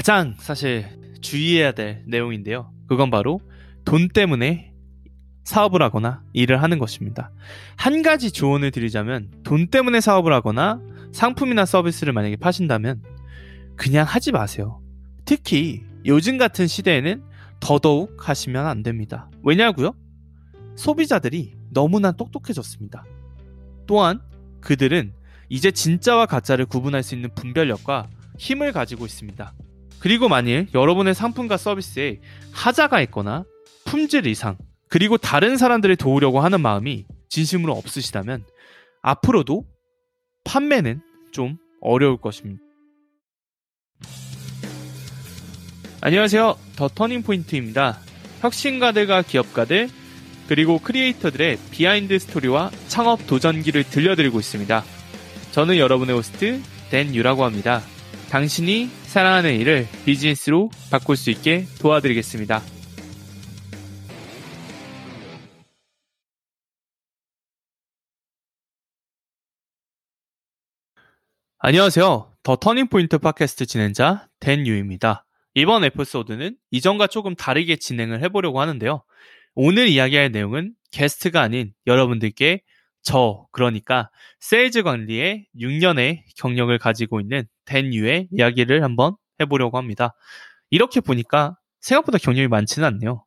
가장 사실 주의해야 될 내용인데요. 그건 바로 돈 때문에 사업을 하거나 일을 하는 것입니다. 한 가지 조언을 드리자면 돈 때문에 사업을 하거나 상품이나 서비스를 만약에 파신다면 그냥 하지 마세요. 특히 요즘 같은 시대에는 더더욱 하시면 안 됩니다. 왜냐고요? 소비자들이 너무나 똑똑해졌습니다. 또한 그들은 이제 진짜와 가짜를 구분할 수 있는 분별력과 힘을 가지고 있습니다. 그리고 만일 여러분의 상품과 서비스에 하자가 있거나 품질 이상, 그리고 다른 사람들을 도우려고 하는 마음이 진심으로 없으시다면 앞으로도 판매는 좀 어려울 것입니다. 안녕하세요. The Turning Point입니다. 혁신가들과 기업가들, 그리고 creator들의 behind story와 창업 도전기를 들려드리고 있습니다. 저는 여러분의 호스트 댄 유라고 합니다. 당신이 사랑하는 일을 비즈니스로 바꿀 수 있게 도와드리겠습니다. 안녕하세요. 더 터닝포인트 팟캐스트 진행자 댄 유입니다. 이번 에피소드는 이전과 조금 다르게 진행을 해보려고 하는데요. 오늘 이야기할 내용은 게스트가 아닌 여러분들께 저, 그러니까 세일즈 관리에 6년의 경력을 가지고 있는 댄유의 이야기를 한번 해보려고 합니다. 이렇게 보니까 생각보다 경력이 많지는 않네요.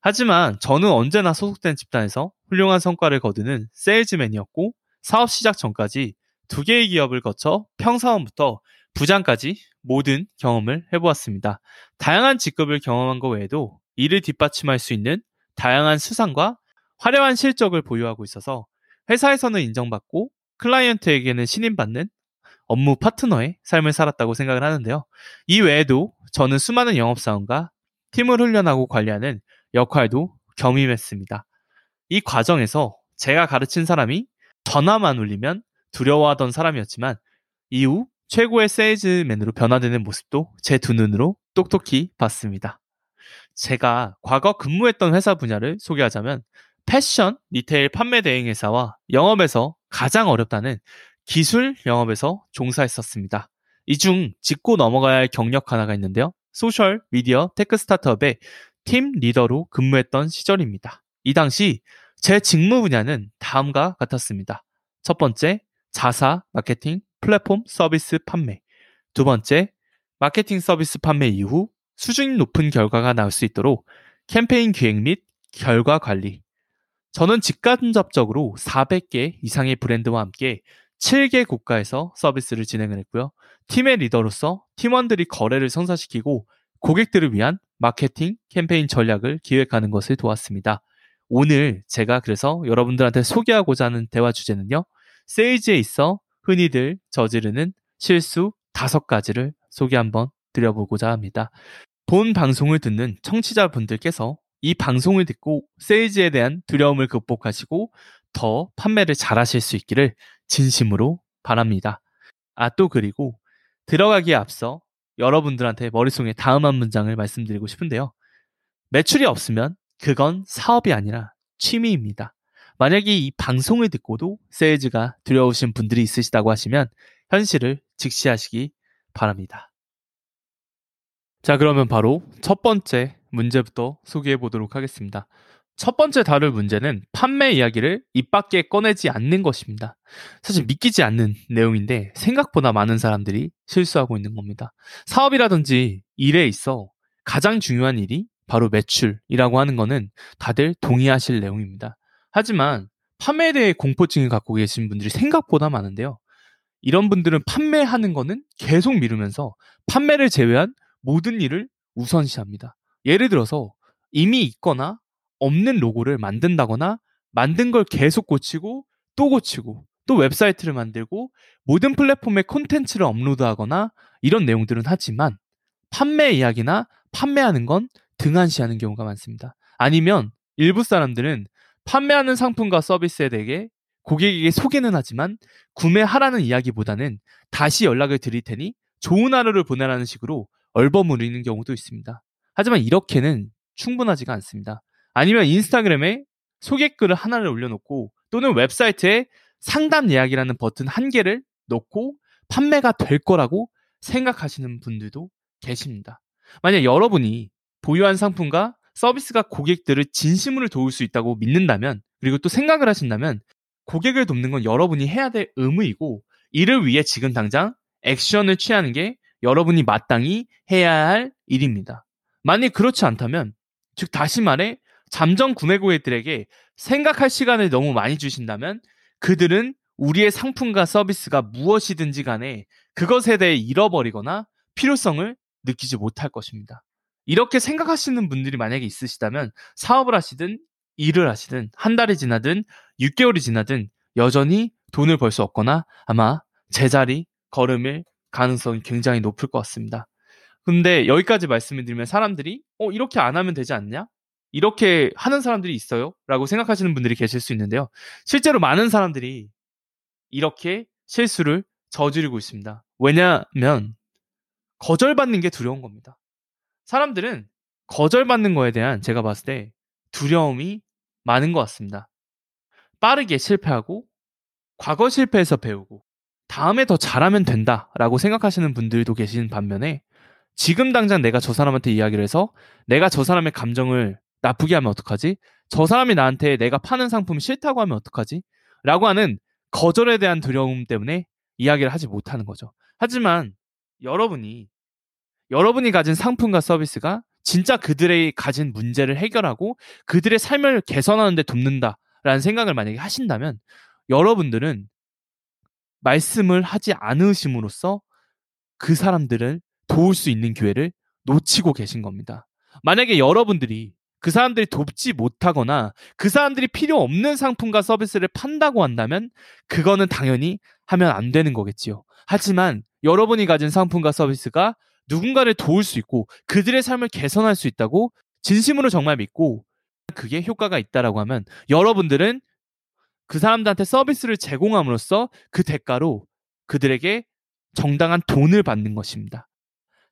하지만 저는 언제나 소속된 집단에서 훌륭한 성과를 거두는 세일즈맨이었고 사업 시작 전까지 두 개의 기업을 거쳐 평사원부터 부장까지 모든 경험을 해보았습니다. 다양한 직급을 경험한 것 외에도 이를 뒷받침할 수 있는 다양한 수상과 화려한 실적을 보유하고 있어서 회사에서는 인정받고 클라이언트에게는 신임받는 업무 파트너의 삶을 살았다고 생각을 하는데요. 이 외에도 저는 수많은 영업사원과 팀을 훈련하고 관리하는 역할도 겸임했습니다. 이 과정에서 제가 가르친 사람이 전화만 울리면 두려워하던 사람이었지만 이후 최고의 세일즈맨으로 변화되는 모습도 제 두 눈으로 똑똑히 봤습니다. 제가 과거 근무했던 회사 분야를 소개하자면 패션, retail 판매 대행 회사와 영업에서 가장 어렵다는 기술 영업에서 종사했었습니다. 이 중 짚고 넘어가야 할 경력 하나가 있는데요. social, media, tech startup의 팀 리더로 근무했던 시절입니다. 이 당시 제 직무 분야는 다음과 같았습니다. 첫 번째, 자사, 마케팅, 플랫폼 서비스 판매. 두 번째, 마케팅 서비스 판매 이후 수준이 높은 결과가 나올 수 있도록 캠페인 기획 및 결과 관리. 저는 직간접적으로 400개 이상의 브랜드와 함께 7개 국가에서 서비스를 진행을 했고요. 팀의 리더로서 팀원들이 거래를 성사시키고 고객들을 위한 마케팅 캠페인 전략을 기획하는 것을 도왔습니다. 오늘 제가 그래서 여러분들한테 소개하고자 하는 대화 주제는요. 세일즈에 있어 흔히들 저지르는 실수 다섯 가지를 소개 한번 드려보고자 합니다. 본 방송을 듣는 청취자분들께서 이 방송을 듣고 세일즈에 대한 두려움을 극복하시고 더 판매를 잘하실 수 있기를 진심으로 바랍니다. 아, 또 그리고 들어가기에 앞서 여러분들한테 머릿속에 다음 한 문장을 말씀드리고 싶은데요. 매출이 없으면 그건 사업이 아니라 취미입니다. 만약에 이 방송을 듣고도 세일즈가 두려우신 분들이 있으시다고 하시면 현실을 직시하시기 바랍니다. 자, 그러면 바로 첫 번째 문제부터 소개해 보도록 하겠습니다. 첫 번째 다룰 문제는 판매 이야기를 입 밖에 꺼내지 않는 것입니다. 사실 믿기지 않는 내용인데 생각보다 많은 사람들이 실수하고 있는 겁니다. 사업이라든지 일에 있어 가장 중요한 일이 바로 매출이라고 하는 것은 다들 동의하실 내용입니다. 하지만 판매에 대해 공포증을 갖고 계신 분들이 생각보다 많은데요. 이런 분들은 판매하는 거는 계속 미루면서 판매를 제외한 모든 일을 우선시합니다. 예를 들어서 이미 있거나 없는 로고를 만든다거나 만든 걸 계속 고치고 또 고치고 또 웹사이트를 만들고 모든 플랫폼에 콘텐츠를 업로드하거나 이런 내용들은 하지만 판매 이야기나 판매하는 건 등한시하는 경우가 많습니다. 아니면 일부 사람들은 판매하는 상품과 서비스에 대해 고객에게 소개는 하지만 구매하라는 이야기보다는 다시 연락을 드릴 테니 좋은 하루를 보내라는 식으로 얼버무리는 경우도 있습니다. 하지만 이렇게는 충분하지가 않습니다. 아니면 인스타그램에 소개글을 하나를 올려놓고 또는 웹사이트에 상담 예약이라는 버튼 한 개를 넣고 판매가 될 거라고 생각하시는 분들도 계십니다. 만약 여러분이 보유한 상품과 서비스가 고객들을 진심으로 도울 수 있다고 믿는다면 그리고 또 생각을 하신다면 고객을 돕는 건 여러분이 해야 될 의무이고 이를 위해 지금 당장 액션을 취하는 게 여러분이 마땅히 해야 할 일입니다. 만약 그렇지 않다면 즉 다시 말해 잠정 구매 고객들에게 생각할 시간을 너무 많이 주신다면 그들은 우리의 상품과 서비스가 무엇이든지 간에 그것에 대해 잃어버리거나 필요성을 느끼지 못할 것입니다. 이렇게 생각하시는 분들이 만약에 있으시다면 사업을 하시든 일을 하시든 한 달이 지나든 6개월이 지나든 여전히 돈을 벌 수 없거나 아마 제자리 걸음일 가능성이 굉장히 높을 것 같습니다. 근데 여기까지 말씀을 드리면 사람들이 어 이렇게 안 하면 되지 않냐? 이렇게 하는 사람들이 있어요? 라고 생각하시는 분들이 계실 수 있는데요. 실제로 많은 사람들이 이렇게 실수를 저지르고 있습니다. 왜냐하면 거절받는 게 두려운 겁니다. 사람들은 거절받는 거에 대한 제가 봤을 때 두려움이 많은 것 같습니다. 빠르게 실패하고 과거 실패에서 배우고 다음에 더 잘하면 된다 라고 생각하시는 분들도 계신 반면에 지금 당장 내가 저 사람한테 이야기를 해서 내가 저 사람의 감정을 나쁘게 하면 어떡하지? 저 사람이 나한테 내가 파는 상품 싫다고 하면 어떡하지? 라고 하는 거절에 대한 두려움 때문에 이야기를 하지 못하는 거죠. 하지만 여러분이 여러분이 가진 상품과 서비스가 진짜 그들의 가진 문제를 해결하고 그들의 삶을 개선하는 데 돕는다라는 생각을 만약에 하신다면 여러분들은 말씀을 하지 않으심으로써 그 사람들을 도울 수 있는 기회를 놓치고 계신 겁니다. 만약에 여러분들이 그 사람들이 돕지 못하거나 그 사람들이 필요 없는 상품과 서비스를 판다고 한다면 그거는 당연히 하면 안 되는 거겠지요. 하지만 여러분이 가진 상품과 서비스가 누군가를 도울 수 있고 그들의 삶을 개선할 수 있다고 진심으로 정말 믿고 그게 효과가 있다라고 하면 여러분들은 그 사람들한테 서비스를 제공함으로써 그 대가로 그들에게 정당한 돈을 받는 것입니다.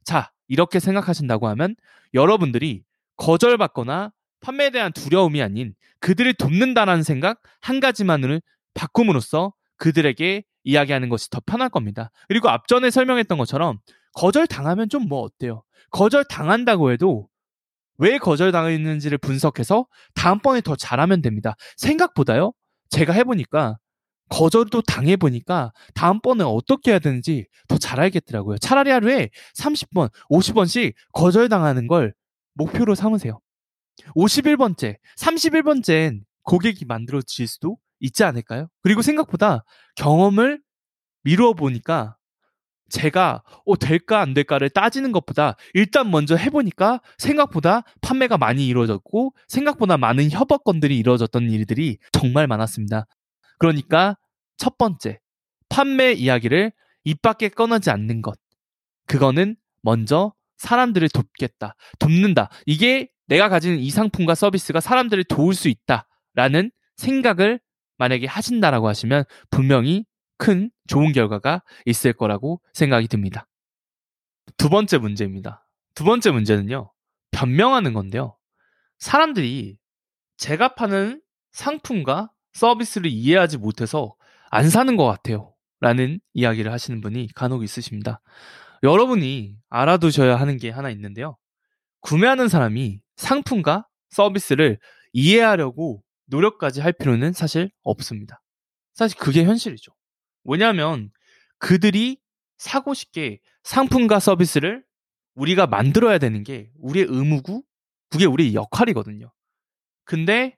자, 이렇게 생각하신다고 하면 여러분들이 거절받거나 판매에 대한 두려움이 아닌 그들을 돕는다라는 생각 한 가지만을 바꿈으로써 그들에게 이야기하는 것이 더 편할 겁니다. 그리고 앞전에 설명했던 것처럼 거절 당하면 좀 뭐 어때요? 거절 당한다고 해도 왜 거절 당했는지를 분석해서 다음번에 더 잘하면 됩니다. 생각보다요. 제가 해보니까 거절도 당해보니까 다음번에 어떻게 해야 되는지 더 잘 알겠더라고요. 차라리 하루에 30번, 50번씩 거절당하는 걸 목표로 삼으세요. 51번째, 31번째엔 고객이 만들어질 수도 있지 않을까요? 그리고 생각보다 경험을 미루어 보니까 제가 어, 될까 안 될까를 따지는 것보다 일단 먼저 해보니까 생각보다 판매가 많이 이루어졌고 생각보다 많은 협업건들이 이루어졌던 일들이 정말 많았습니다. 그러니까 첫 번째, 판매 이야기를 입 밖에 꺼내지 않는 것. 그거는 먼저 사람들을 돕겠다. 돕는다. 이게 내가 가진 이 상품과 서비스가 사람들을 도울 수 있다라는 생각을 만약에 하신다라고 하시면 분명히 큰 좋은 결과가 있을 거라고 생각이 듭니다. 두 번째 문제입니다. 두 번째 문제는요, 변명하는 건데요. 사람들이 제가 파는 상품과 서비스를 이해하지 못해서 안 사는 것 같아요. 라는 이야기를 하시는 분이 간혹 있으십니다. 여러분이 알아두셔야 하는 게 하나 있는데요. 구매하는 사람이 상품과 서비스를 이해하려고 노력까지 할 필요는 사실 없습니다. 사실 그게 현실이죠. 왜냐하면 그들이 사고 싶게 상품과 서비스를 우리가 만들어야 되는 게 우리의 의무고 그게 우리의 역할이거든요. 근데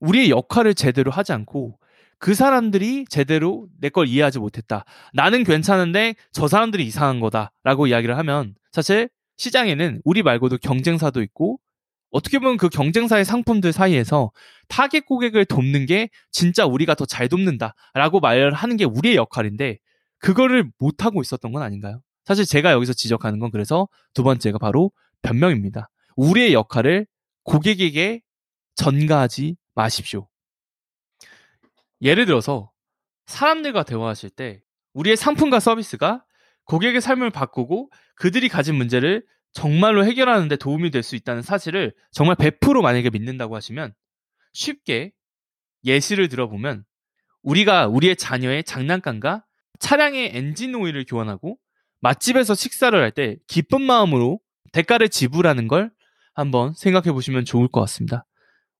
우리의 역할을 제대로 하지 않고 그 사람들이 제대로 내 걸 이해하지 못했다. 나는 괜찮은데 저 사람들이 이상한 거다라고 이야기를 하면 사실 시장에는 우리 말고도 경쟁사도 있고 어떻게 보면 그 경쟁사의 상품들 사이에서 타겟 고객을 돕는 게 진짜 우리가 더 잘 돕는다라고 말을 하는 게 우리의 역할인데 그거를 못 하고 있었던 건 아닌가요? 사실 제가 여기서 지적하는 건 그래서 두 번째가 바로 변명입니다. 우리의 역할을 고객에게 전가하지 마십시오. 예를 들어서 사람들과 대화하실 때 우리의 상품과 서비스가 고객의 삶을 바꾸고 그들이 가진 문제를 정말로 해결하는 데 도움이 될 수 있다는 사실을 정말 100% 만약에 믿는다고 하시면 쉽게 예시를 들어보면 우리가 우리의 자녀의 장난감과 차량의 엔진 오일을 교환하고 맛집에서 식사를 할 때 기쁜 마음으로 대가를 지불하는 걸 한번 생각해 보시면 좋을 것 같습니다.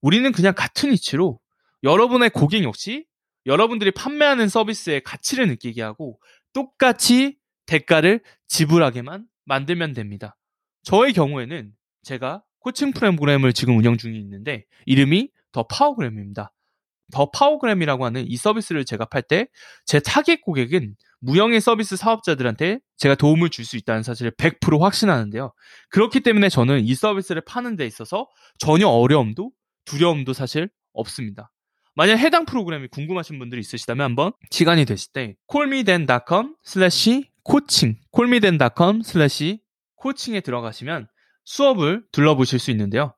우리는 그냥 같은 이치로 여러분의 고객 역시 여러분들이 판매하는 서비스의 가치를 느끼게 하고 똑같이 대가를 지불하게만 만들면 됩니다. 저의 경우에는 제가 코칭 프로그램을 지금 운영 중에 있는데 이름이 The Powergram입니다. The Powergram이라고 하는 이 서비스를 제가 팔 때 제 타겟 고객은 무형의 서비스 사업자들한테 제가 도움을 줄 수 있다는 사실을 100% 확신하는데요. 그렇기 때문에 저는 이 서비스를 파는 데 있어서 전혀 어려움도 두려움도 사실 없습니다. 만약 해당 프로그램이 궁금하신 분들이 있으시다면 한번 시간이 되실 때 callmeden.com slash 코칭 callmeden.com slash 코칭에 들어가시면 수업을 둘러보실 수 있는데요.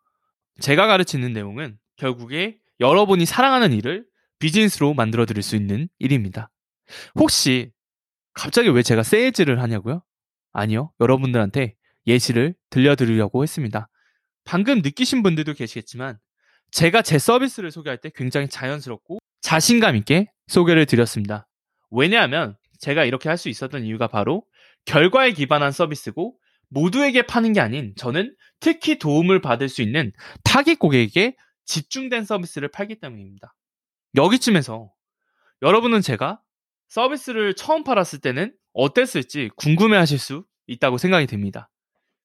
제가 가르치는 내용은 결국에 여러분이 사랑하는 일을 비즈니스로 만들어 드릴 수 있는 일입니다. 혹시 갑자기 왜 제가 세일즈를 하냐고요? 아니요. 여러분들한테 예시를 들려드리려고 했습니다. 방금 느끼신 분들도 계시겠지만 제가 제 서비스를 소개할 때 굉장히 자연스럽고 자신감 있게 소개를 드렸습니다. 왜냐하면 제가 이렇게 할 수 있었던 이유가 바로 결과에 기반한 서비스고 모두에게 파는 게 아닌 저는 특히 도움을 받을 수 있는 타깃 고객에게 집중된 서비스를 팔기 때문입니다. 여기쯤에서 여러분은 제가 서비스를 처음 팔았을 때는 어땠을지 궁금해 하실 수 있다고 생각이 됩니다.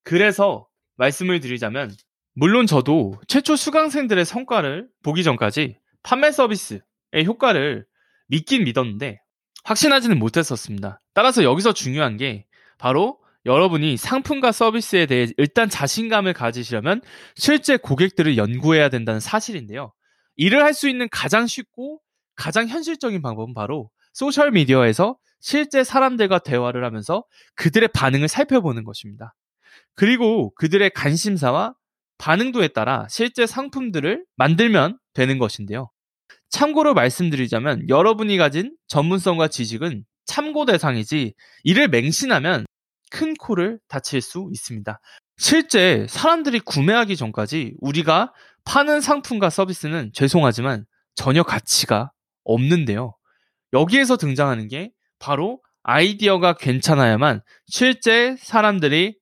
그래서 말씀을 드리자면 물론 저도 최초 수강생들의 성과를 보기 전까지 판매 서비스의 효과를 믿긴 믿었는데 확신하지는 못했었습니다. 따라서 여기서 중요한 게 바로 여러분이 상품과 서비스에 대해 일단 자신감을 가지시려면 실제 고객들을 연구해야 된다는 사실인데요. 이를 할수 있는 가장 쉽고 가장 현실적인 방법은 바로 소셜미디어에서 실제 사람들과 대화를 하면서 그들의 반응을 살펴보는 것입니다. 그리고 그들의 관심사와 반응도에 따라 실제 상품들을 만들면 되는 것인데요. 참고로 말씀드리자면 여러분이 가진 전문성과 지식은 참고 대상이지 이를 맹신하면 큰 코를 다칠 수 있습니다. 실제 사람들이 구매하기 전까지 우리가 파는 상품과 서비스는 죄송하지만 전혀 가치가 없는데요. 여기에서 등장하는 게 바로 아이디어가 괜찮아야만 실제 사람들이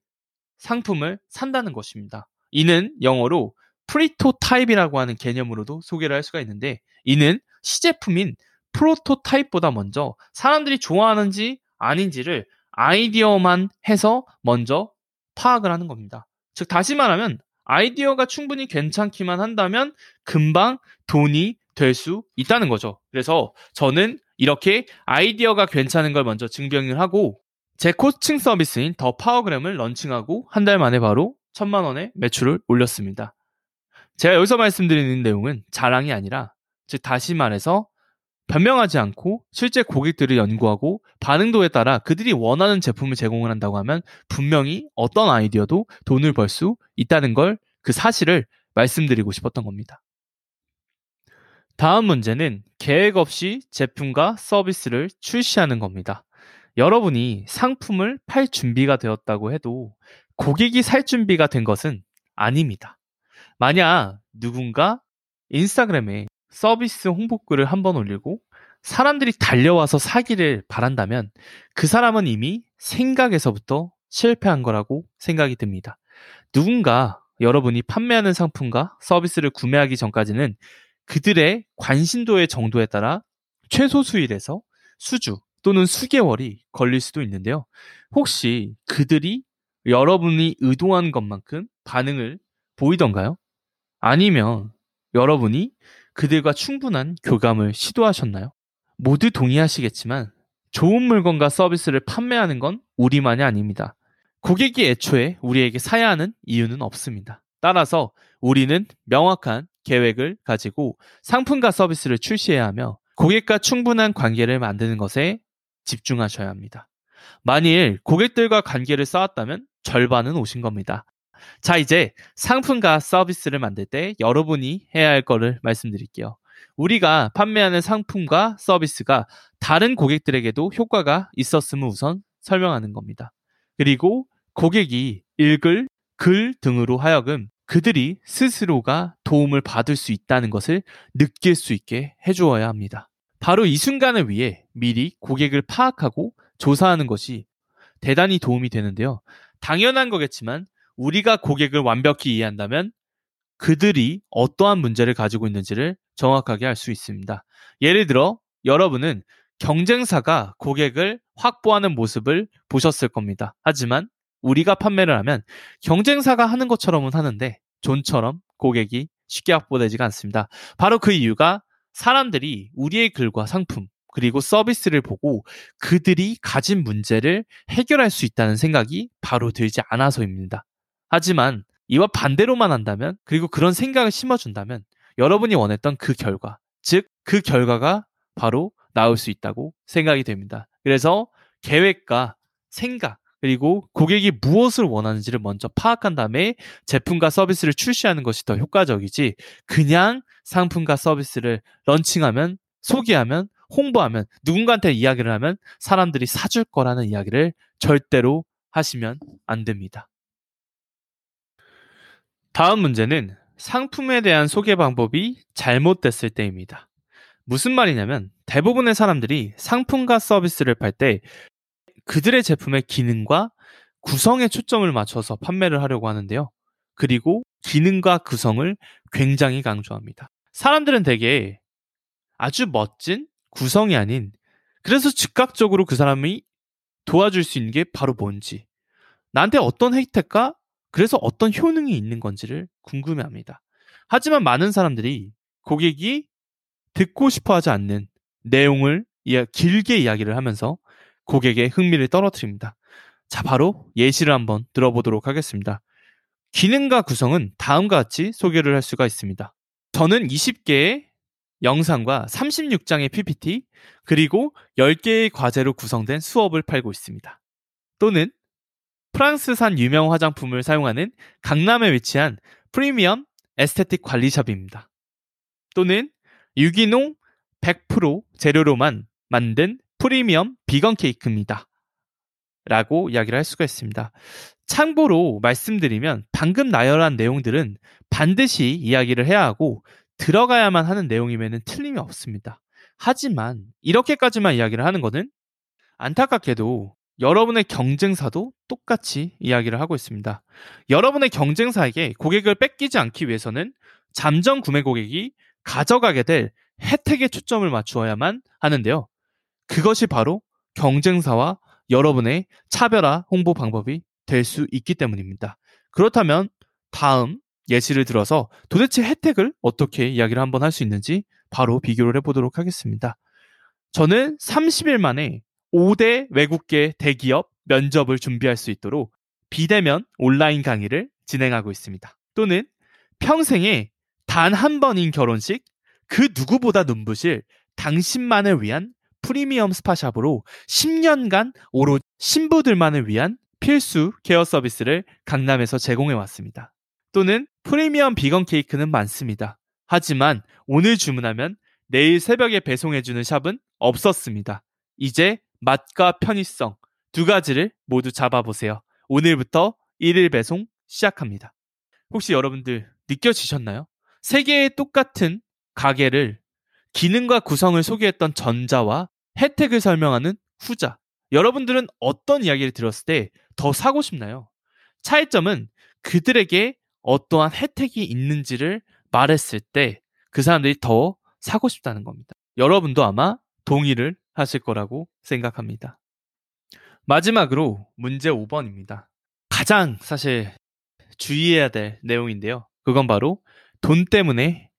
상품을 산다는 것입니다. 이는 영어로 pretotype이라고 하는 개념으로도 소개를 할 수가 있는데 이는 시제품인 prototype보다 먼저 사람들이 좋아하는지 아닌지를 아이디어만 해서 먼저 파악을 하는 겁니다. 즉 다시 말하면 아이디어가 충분히 괜찮기만 한다면 금방 돈이 될 수 있다는 거죠. 그래서 저는 이렇게 아이디어가 괜찮은 걸 먼저 증명을 하고 제 코칭 서비스인 더 파워그램을 런칭하고 한 달 만에 바로 천만 원의 매출을 올렸습니다. 제가 여기서 말씀드리는 내용은 자랑이 아니라 즉 다시 말해서 변명하지 않고 실제 고객들을 연구하고 반응도에 따라 그들이 원하는 제품을 제공을 한다고 하면 분명히 어떤 아이디어도 돈을 벌 수 있다는 걸 그 사실을 말씀드리고 싶었던 겁니다. 다음 문제는 계획 없이 제품과 서비스를 출시하는 겁니다. 여러분이 상품을 팔 준비가 되었다고 해도 고객이 살 준비가 된 것은 아닙니다. 만약 누군가 인스타그램에 서비스 홍보글을 한 번 올리고 사람들이 달려와서 사기를 바란다면 그 사람은 이미 생각에서부터 실패한 거라고 생각이 듭니다. 누군가 여러분이 판매하는 상품과 서비스를 구매하기 전까지는 그들의 관심도의 정도에 따라 최소 수일에서 수주 또는 수개월이 걸릴 수도 있는데요. 혹시 그들이 여러분이 의도한 것만큼 반응을 보이던가요? 아니면 여러분이 그들과 충분한 교감을 시도하셨나요? 모두 동의하시겠지만 좋은 물건과 서비스를 판매하는 건 우리만이 아닙니다. 고객이 애초에 우리에게 사야 하는 이유는 없습니다. 따라서 우리는 명확한 계획을 가지고 상품과 서비스를 출시해야 하며 고객과 충분한 관계를 만드는 것에 집중하셔야 합니다. 만일 고객들과 관계를 쌓았다면 절반은 오신 겁니다. 자, 이제 상품과 서비스를 만들 때 여러분이 해야 할 거를 말씀드릴게요. 우리가 판매하는 상품과 서비스가 다른 고객들에게도 효과가 있었음을 우선 설명하는 겁니다. 그리고 고객이 읽을 글 등으로 하여금 그들이 스스로가 도움을 받을 수 있다는 것을 느낄 수 있게 해주어야 합니다. 바로 이 순간을 위해 미리 고객을 파악하고 조사하는 것이 대단히 도움이 되는데요. 당연한 거겠지만 우리가 고객을 완벽히 이해한다면 그들이 어떠한 문제를 가지고 있는지를 정확하게 알 수 있습니다. 예를 들어 여러분은 경쟁사가 고객을 확보하는 모습을 보셨을 겁니다. 하지만 우리가 판매를 하면 경쟁사가 하는 것처럼은 하는데 존처럼 고객이 쉽게 확보되지가 않습니다. 바로 그 이유가 사람들이 우리의 글과 상품 그리고 서비스를 보고 그들이 가진 문제를 해결할 수 있다는 생각이 바로 들지 않아서입니다. 하지만 이와 반대로만 한다면 그리고 그런 생각을 심어준다면 여러분이 원했던 그 결과 즉 그 결과가 바로 나올 수 있다고 생각이 됩니다. 그래서 계획과 생각 그리고 고객이 무엇을 원하는지를 먼저 파악한 다음에 제품과 서비스를 출시하는 것이 더 효과적이지 그냥 상품과 서비스를 런칭하면 소개하면 홍보하면 누군가한테 이야기를 하면 사람들이 사줄 거라는 이야기를 절대로 하시면 안 됩니다. 다음 문제는 상품에 대한 소개 방법이 잘못됐을 때입니다. 무슨 말이냐면 대부분의 사람들이 상품과 서비스를 팔 때 그들의 제품의 기능과 구성에 초점을 맞춰서 판매를 하려고 하는데요. 그리고 기능과 구성을 굉장히 강조합니다. 사람들은 대개 아주 멋진 구성이 아닌 그래서 즉각적으로 그 사람이 도와줄 수 있는 게 바로 뭔지 나한테 어떤 혜택과 그래서 어떤 효능이 있는 건지를 궁금해합니다. 하지만 많은 사람들이 고객이 듣고 싶어 하지 않는 내용을 길게 이야기를 하면서 고객의 흥미를 떨어뜨립니다. 자, 바로 예시를 한번 들어보도록 하겠습니다. 기능과 구성은 다음과 같이 소개를 할 수가 있습니다. 저는 20개의 영상과 36장의 PPT, 그리고 10개의 과제로 구성된 수업을 팔고 있습니다. 또는 프랑스산 유명 화장품을 사용하는 강남에 위치한 프리미엄 에스테틱 관리샵입니다. 또는 유기농 100% 재료로만 만든 프리미엄 비건 케이크입니다. 라고 이야기를 할 수가 있습니다. 참고로 말씀드리면 방금 나열한 내용들은 반드시 이야기를 해야 하고 들어가야만 하는 내용이면 틀림이 없습니다. 하지만 이렇게까지만 이야기를 하는 것은 안타깝게도 여러분의 경쟁사도 똑같이 이야기를 하고 있습니다. 여러분의 경쟁사에게 고객을 뺏기지 않기 위해서는 잠정 구매 고객이 가져가게 될 혜택에 초점을 맞추어야만 하는데요. 그것이 바로 경쟁사와 여러분의 차별화 홍보 방법이 될 수 있기 때문입니다. 그렇다면 다음 예시를 들어서 도대체 혜택을 어떻게 이야기를 한번 할 수 있는지 바로 비교를 해보도록 하겠습니다. 저는 30일 만에 5대 외국계 대기업 면접을 준비할 수 있도록 비대면 온라인 강의를 진행하고 있습니다. 또는 평생에 단 한 번인 결혼식 그 누구보다 눈부실 당신만을 위한 프리미엄 스파샵으로 10년간 오롯 신부들만을 위한 필수 케어 서비스를 강남에서 제공해 왔습니다. 또는 프리미엄 비건 케이크는 많습니다. 하지만 오늘 주문하면 내일 새벽에 배송해주는 샵은 없었습니다. 이제 맛과 편의성 두 가지를 모두 잡아보세요. 오늘부터 1일 배송 시작합니다. 혹시 여러분들 느껴지셨나요? 세 개의 똑같은 가게를 기능과 구성을 소개했던 전자와 혜택을 설명하는 후자. 여러분들은 어떤 이야기를 들었을 때 더 사고 싶나요? 차이점은 그들에게 어떠한 혜택이 있는지를 말했을 때 그 사람들이 더 사고 싶다는 겁니다. 여러분도 아마 동의를 하실 거라고 생각합니다. 마지막으로 문제 5번입니다. 가장 사실 주의해야 될 내용인데요. 그건 바로 돈 때문에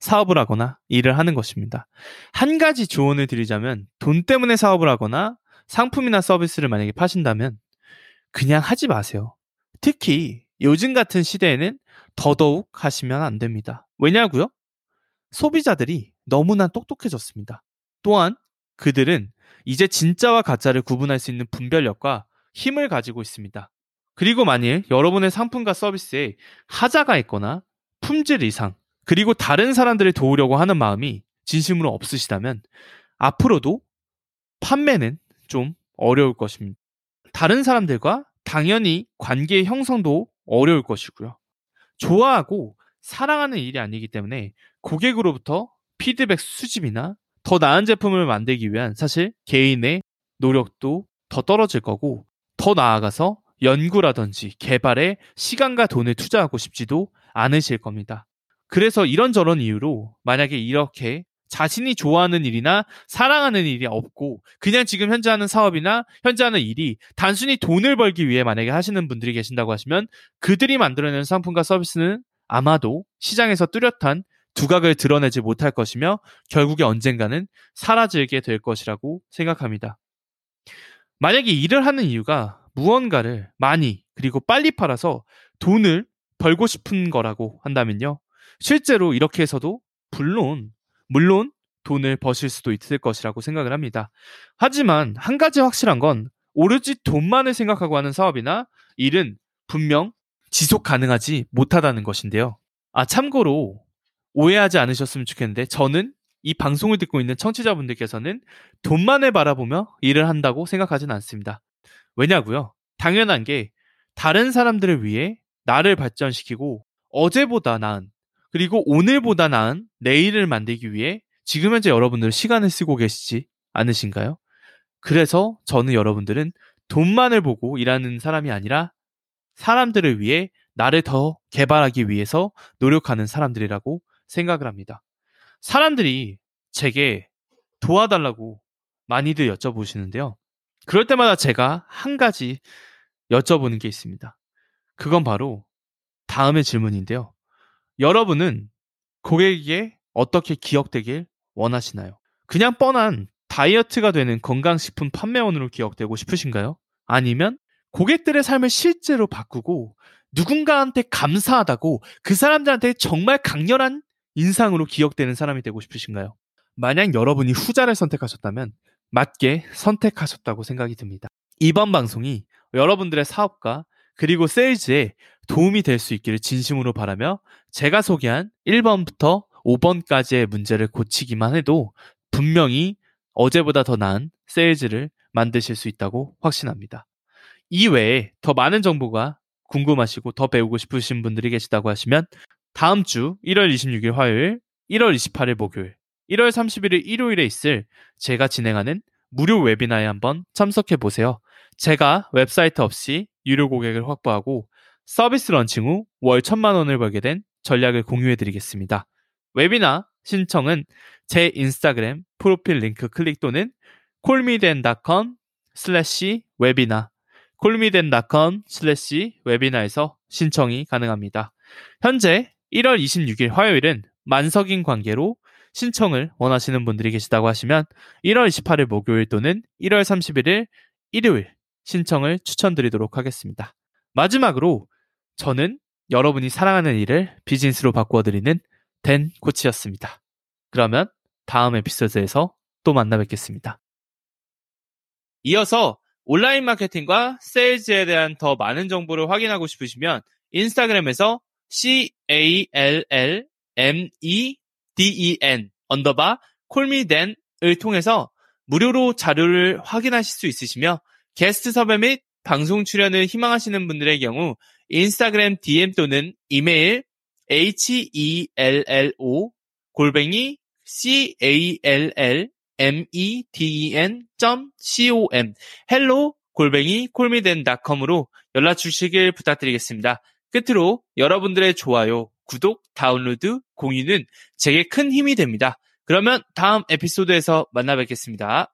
사업을 하거나 일을 하는 것입니다. 한 가지 조언을 드리자면 돈 때문에 사업을 하거나 상품이나 서비스를 만약에 파신다면 그냥 하지 마세요. 특히 요즘 같은 시대에는 더더욱 하시면 안 됩니다. 왜냐고요? 소비자들이 너무나 똑똑해졌습니다. 또한 그들은 이제 진짜와 가짜를 구분할 수 있는 분별력과 힘을 가지고 있습니다. 그리고 만일 여러분의 상품과 서비스에 하자가 있거나 품질 이상, 그리고 다른 사람들을 도우려고 하는 마음이 진심으로 없으시다면 앞으로도 판매는 좀 어려울 것입니다. 다른 사람들과 당연히 관계의 형성도 어려울 것이고요. 좋아하고 사랑하는 일이 아니기 때문에 고객으로부터 피드백 수집이나 더 나은 제품을 만들기 위한 사실 개인의 노력도 더 떨어질 거고 더 나아가서 연구라든지 개발에 시간과 돈을 투자하고 싶지도 않으실 겁니다. 그래서 이런저런 이유로 만약에 이렇게 자신이 좋아하는 일이나 사랑하는 일이 없고 그냥 지금 현재 하는 사업이나 현재 하는 일이 단순히 돈을 벌기 위해 만약에 하시는 분들이 계신다고 하시면 그들이 만들어내는 상품과 서비스는 아마도 시장에서 뚜렷한 두각을 드러내지 못할 것이며 결국에 언젠가는 사라지게 될 것이라고 생각합니다. 만약에 일을 하는 이유가 무언가를 많이 그리고 빨리 팔아서 돈을 벌고 싶은 거라고 한다면요. 실제로 이렇게 해서도 물론 물론 돈을 버실 수도 있을 것이라고 생각을 합니다. 하지만 한 가지 확실한 건 오로지 돈만을 생각하고 하는 사업이나 일은 분명 지속 가능하지 못하다는 것인데요. 아, 참고로 오해하지 않으셨으면 좋겠는데 저는 이 방송을 듣고 있는 청취자분들께서는 돈만을 바라보며 일을 한다고 생각하지는 않습니다. 왜냐고요? 당연한 게 다른 사람들을 위해 나를 발전시키고 어제보다 나은 그리고 오늘보다 나은 내일을 만들기 위해 지금 현재 여러분들 시간을 쓰고 계시지 않으신가요? 그래서 저는 여러분들은 돈만을 보고 일하는 사람이 아니라 사람들을 위해 나를 더 개발하기 위해서 노력하는 사람들이라고 생각을 합니다. 사람들이 제게 도와달라고 많이들 여쭤보시는데요. 그럴 때마다 제가 한 가지 여쭤보는 게 있습니다. 그건 바로 다음의 질문인데요. 여러분은 고객에게 어떻게 기억되길 원하시나요? 그냥 뻔한 다이어트가 되는 건강식품 판매원으로 기억되고 싶으신가요? 아니면 고객들의 삶을 실제로 바꾸고 누군가한테 감사하다고 그 사람들한테 정말 강렬한 인상으로 기억되는 사람이 되고 싶으신가요? 만약 여러분이 후자를 선택하셨다면 맞게 선택하셨다고 생각이 듭니다. 이번 방송이 여러분들의 사업과 그리고 세일즈에 도움이 될 수 있기를 진심으로 바라며 제가 소개한 1번부터 5번까지의 문제를 고치기만 해도 분명히 어제보다 더 나은 세일즈를 만드실 수 있다고 확신합니다. 이외에 더 많은 정보가 궁금하시고 더 배우고 싶으신 분들이 계시다고 하시면 다음 주 1월 26일 화요일, 1월 28일 목요일, 1월 31일 일요일에 있을 제가 진행하는 무료 웨비나에 한번 참석해 보세요. 제가 웹사이트 없이 유료 고객을 확보하고 서비스 런칭 후 월 천만 원을 벌게 된 전략을 공유해 드리겠습니다. 웨비나 신청은 제 인스타그램 프로필 링크 클릭 또는 callmeden.com slash webinar callmeden.com slash webinar에서 신청이 가능합니다. 현재 1월 26일 화요일은 만석인 관계로 신청을 원하시는 분들이 계시다고 하시면 1월 28일 목요일 또는 1월 31일 일요일 신청을 추천드리도록 하겠습니다. 마지막으로 저는 여러분이 사랑하는 일을 비즈니스로 바꾸어드리는 댄 코치였습니다. 그러면 다음 에피소드에서 또 만나 뵙겠습니다. 이어서 온라인 마케팅과 세일즈에 대한 더 많은 정보를 확인하고 싶으시면 인스타그램에서 C-A-L-L-M-E-D-E-N underbar callmeden을 통해서 무료로 자료를 확인하실 수 있으시며 게스트 섭외 및 방송 출연을 희망하시는 분들의 경우 인스타그램 DM 또는 이메일 hello 골뱅이 callmeden.com hello 골뱅이 callmeden.com으로 연락 주시길 부탁드리겠습니다. 끝으로 여러분들의 좋아요, 구독, 다운로드, 공유는 제게 큰 힘이 됩니다. 그러면 다음 에피소드에서 만나 뵙겠습니다.